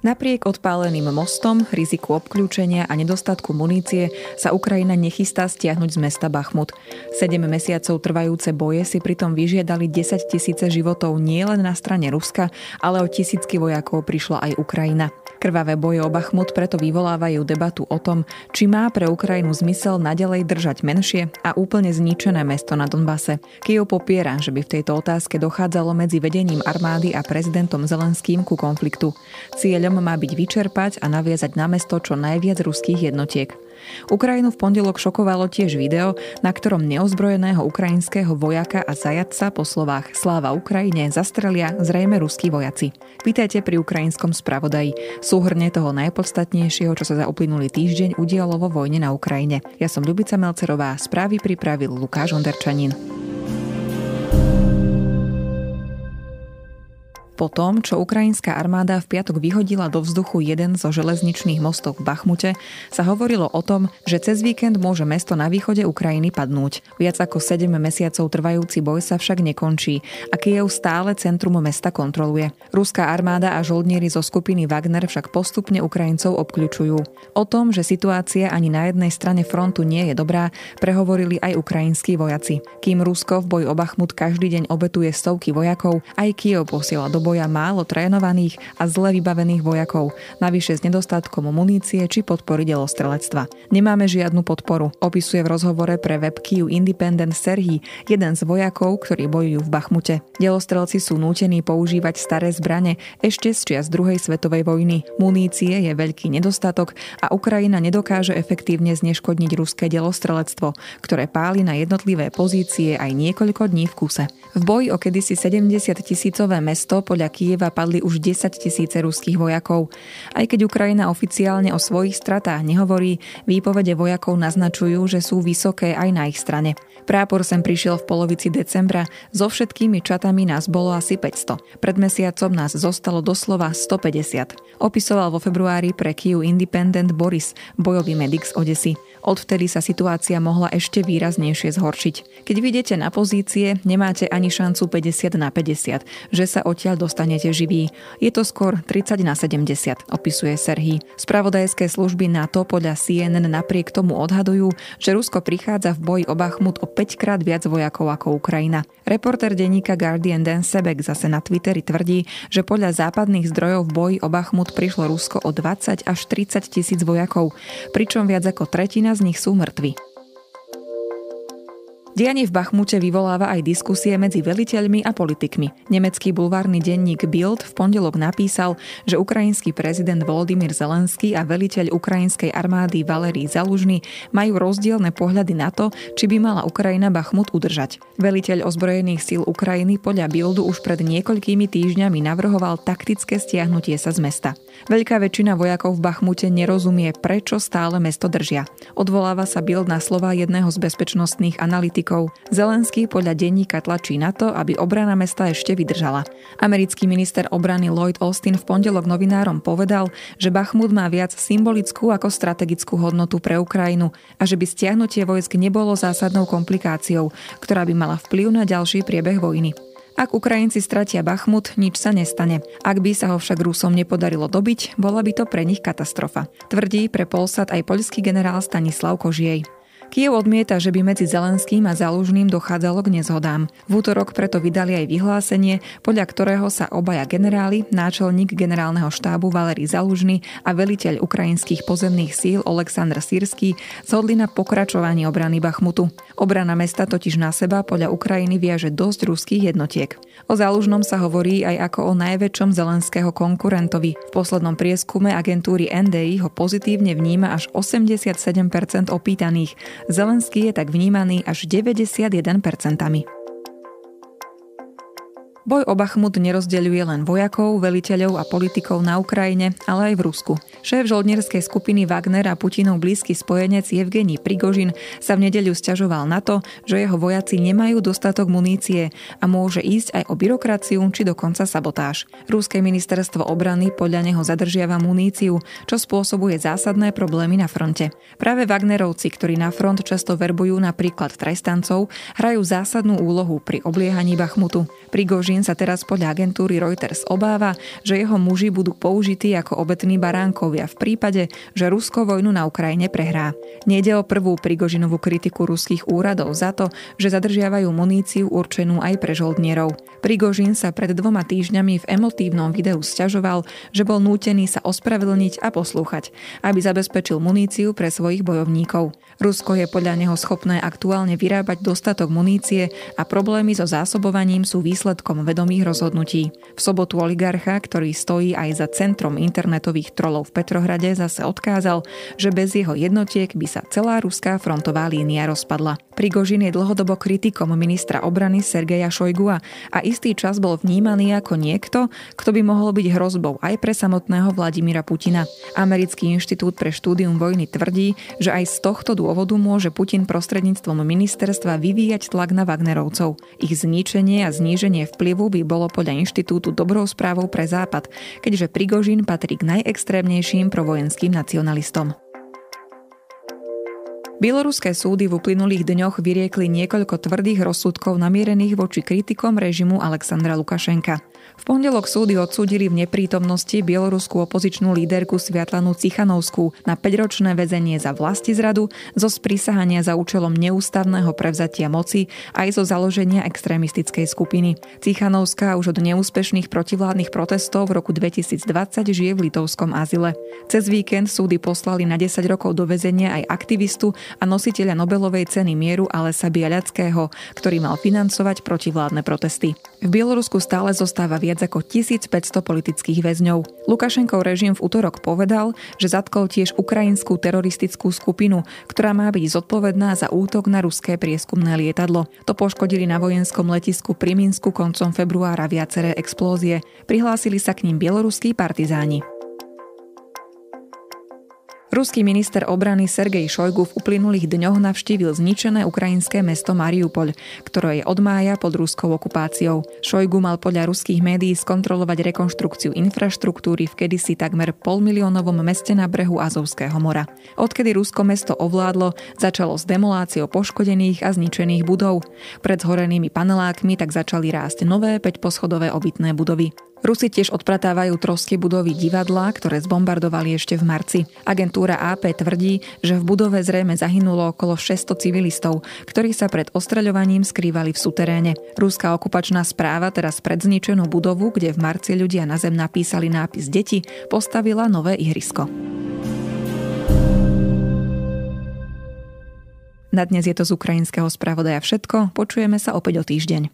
Napriek odpáleným mostom, riziku obklúčenia a nedostatku munície sa Ukrajina nechystá stiahnuť z mesta Bachmut. Sedem mesiacov trvajúce boje si pritom vyžiadali 10 tisíce životov nielen na strane Ruska, ale o tisícky vojakov prišla aj Ukrajina. Krvavé boje o Bachmut preto vyvolávajú debatu o tom, či má pre Ukrajinu zmysel nadalej držať menšie a úplne zničené mesto na Donbase. Kiev popiera, že by v tejto otázke dochádzalo medzi vedením armády a prezidentom Zelenským ku konfliktu. Cieľom Cieľom má byť vyčerpať a naviazať na mesto čo najviac ruských jednotiek. Ukrajinu v pondelok šokovalo tiež video, na ktorom neozbrojeného ukrajinského vojaka a zajatca po slovách Sláva Ukrajine zastrelia zrejme ruskí vojaci. Vítajte pri ukrajinskom spravodaji. Súhrne toho najpodstatnejšieho, čo sa za uplynulý týždeň udialo vo vojne na Ukrajine. Ja som Ľubica Melcerová, správy pripravil Lukáš Onderčanin. Po tom, čo ukrajinská armáda v piatok vyhodila do vzduchu jeden zo železničných mostov v Bachmute, sa hovorilo o tom, že cez víkend môže mesto na východe Ukrajiny padnúť. Viac ako 7 mesiacov trvajúci boj sa však nekončí a Kiev stále centrum mesta kontroluje. Ruská armáda a žoldnieri zo skupiny Wagner však postupne Ukrajincov obkľúčujú. O tom, že situácia ani na jednej strane frontu nie je dobrá, prehovorili aj ukrajinskí vojaci. Kým Rusko v boji o Bachmut každý deň obetuje stovky vojakov, aj Kiev posiela do boja málo trénovaných a zle vybavených vojakov, navyše s nedostatkom munície či podpory delostrelectva. Nemáme žiadnu podporu, opisuje v rozhovore pre web Kyiv Independent Serhi, jeden z vojakov, ktorí bojujú v Bachmute. Delostrelci sú nútení používať staré zbrane ešte z čias druhej svetovej vojny. Munície je veľký nedostatok a Ukrajina nedokáže efektívne zneškodniť ruské delostrelectvo, ktoré páli na jednotlivé pozície aj niekoľko dní v kuse. V boji o kedysi 70 tisícové mesto podľa Kieva padli už 10 tisíce ruských vojakov. Aj keď Ukrajina oficiálne o svojich stratách nehovorí, výpovede vojakov naznačujú, že sú vysoké aj na ich strane. Prápor sem prišiel v polovici decembra, so všetkými čatami nás bolo asi 500. Pred mesiacom nás zostalo doslova 150. Opisoval vo februári pre Kyiv Independent Boris, bojový medic z Odesy. Odvtedy sa situácia mohla ešte výraznejšie zhoršiť. Keď vidíte na pozície, nemáte ani šancu 50 na 50, že sa odtiaľ dostanete živí. Je to skôr 30 na 70, opisuje Serhy. Spravodajské služby NATO podľa CNN napriek tomu odhadujú, že Rusko prichádza v boji o Bachmut o 5 krát viac vojakov ako Ukrajina. Reporter denníka Guardian Dan Sebek zase na Twitteri tvrdí, že podľa západných zdrojov v boji o Bachmut prišlo Rusko o 20 až 30 tisíc vojakov, pričom viac ako tretina z nich sú mŕtvi. Dianie v Bachmute vyvoláva aj diskusie medzi veliteľmi a politikmi. Nemecký bulvárny denník Bild v pondelok napísal, že ukrajinský prezident Volodymyr Zelenský a veliteľ ukrajinskej armády Valery Zalužny majú rozdielne pohľady na to, či by mala Ukrajina Bachmut udržať. Veliteľ ozbrojených síl Ukrajiny podľa Bildu už pred niekoľkými týždňami navrhoval taktické stiahnutie sa z mesta. Veľká väčšina vojakov v Bachmute nerozumie, prečo stále mesto držia. Odvoláva sa Bild na slova jedného z bezpečnostných analytikov politikov. Zelenský podľa denníka tlačí na to, aby obrana mesta ešte vydržala. Americký minister obrany Lloyd Austin v pondelok novinárom povedal, že Bachmut má viac symbolickú ako strategickú hodnotu pre Ukrajinu a že by stiahnutie vojsk nebolo zásadnou komplikáciou, ktorá by mala vplyv na ďalší priebeh vojny. Ak Ukrajinci stratia Bachmut, nič sa nestane. Ak by sa ho však Rusom nepodarilo dobiť, bola by to pre nich katastrofa. Tvrdí pre Polsat aj poľský generál Stanislav Kožiej. Kiev odmieta, že by medzi Zelenským a Zalužným dochádzalo k nezhodám. V útorok preto vydali aj vyhlásenie, podľa ktorého sa obaja generáli, náčelník generálneho štábu Valery Zalužný a veliteľ ukrajinských pozemných síl Oleksandr Sírsky zhodli na pokračovaní obrany Bachmutu. Obrana mesta totiž na seba podľa Ukrajiny viaže dosť ruských jednotiek. O Zalužnom sa hovorí aj ako o najväčšom zelenského konkurentovi. V poslednom prieskume agentúry NDI ho pozitívne vníma až 87% opýtaných, Zelenský je tak vnímaný až 91%. Boj o Bachmut nerozdeľuje len vojakov, veliteľov a politikov na Ukrajine, ale aj v Rusku. Šéf žoldnierskej skupiny Wagner a Putinov blízky spojenec Evgení Prigožin sa v nedeľu sťažoval na to, že jeho vojaci nemajú dostatok munície a môže ísť aj o byrokraciu či dokonca sabotáž. Ruské ministerstvo obrany podľa neho zadržiava muníciu, čo spôsobuje zásadné problémy na fronte. Práve Wagnerovci, ktorí na front často verbujú napríklad trestancov, hrajú zásadnú úlohu pri obliehaní Bachmutu. Prigožin sa teraz podľa agentúry Reuters obáva, že jeho muži budú použití ako obetní baránkovia v prípade, že Rusko vojnu na Ukrajine prehrá. Nejde o prvú Prigožinovú kritiku ruských úradov za to, že zadržiavajú muníciu určenú aj pre žoldnierov. Prigožin sa pred dvoma týždňami v emotívnom videu sťažoval, že bol nútený sa ospravedlniť a poslúchať, aby zabezpečil muníciu pre svojich bojovníkov. Rusko je podľa neho schopné aktuálne vyrábať dostatok munície a problémy so zásobovaním sú výsledkom vedomých rozhodnutí. V sobotu oligarcha, ktorý stojí aj za centrom internetových trolov v Petrohrade, zase odkázal, že bez jeho jednotiek by sa celá ruská frontová línia rozpadla. Prigožin je dlhodobo kritikom ministra obrany Sergeja Šojgua a istý čas bol vnímaný ako niekto, kto by mohol byť hrozbou aj pre samotného Vladimíra Putina. Americký inštitút pre štúdium vojny tvrdí, že aj z tohto dôvodu môže Putin prostredníctvom ministerstva vyvíjať tlak na Wagnerovcov. Ich zničenie a zníženie vplyvu by bolo podľa inštitútu dobrou správou pre Západ, keďže Prigožin patrí k najextrémnejším provojenským nacionalistom. Bieloruské súdy v uplynulých dňoch vyriekli niekoľko tvrdých rozsudkov namierených voči kritikom režimu Alexandra Lukašenka. V pondelok súdy odsúdili v neprítomnosti bieloruskú opozičnú líderku Sviatlanu Cichanovskú na 5-ročné väzenie za vlasti zradu, zo sprísahania za účelom neústavného prevzatia moci aj zo založenia extrémistickej skupiny. Cichanovská už od neúspešných protivládnych protestov v roku 2020 žije v litovskom azile. Cez víkend súdy poslali na 10 rokov do väzenia aj aktivistu a nositeľa Nobelovej ceny mieru Alesa Biaľackého, ktorý mal financovať protivládne protesty. V Bielorusku stále zostáva viac ako 1500 politických väzňov. Lukašenkov režim v útorok povedal, že zatkol tiež ukrajinskú teroristickú skupinu, ktorá má byť zodpovedná za útok na ruské prieskumné lietadlo. To poškodili na vojenskom letisku pri Minsku koncom februára viaceré explózie. Prihlásili sa k ním bieloruskí partizáni. Ruský minister obrany Sergej Šojgu v uplynulých dňoch navštívil zničené ukrajinské mesto Mariupol, ktoré je od mája pod ruskou okupáciou. Šojgu mal podľa ruských médií skontrolovať rekonštrukciu infraštruktúry v kedysi takmer polmiliónovom meste na brehu Azovského mora. Odkedy Rusko mesto ovládlo, začalo s demoláciou poškodených a zničených budov. Pred zhorenými panelákmi tak začali rásť nové 5-poschodové obytné budovy. Rusi tiež odpratávajú trosky budovy divadla, ktoré zbombardovali ešte v marci. Agentúra AP tvrdí, že v budove zrejme zahynulo okolo 600 civilistov, ktorí sa pred ostreľovaním skrývali v suteréne. Ruská okupačná správa teraz pred zničenú budovu, kde v marci ľudia na zem napísali nápis deti, postavila nové ihrisko. Na dnes je to z ukrajinského spravodaja všetko, počujeme sa opäť o týždeň.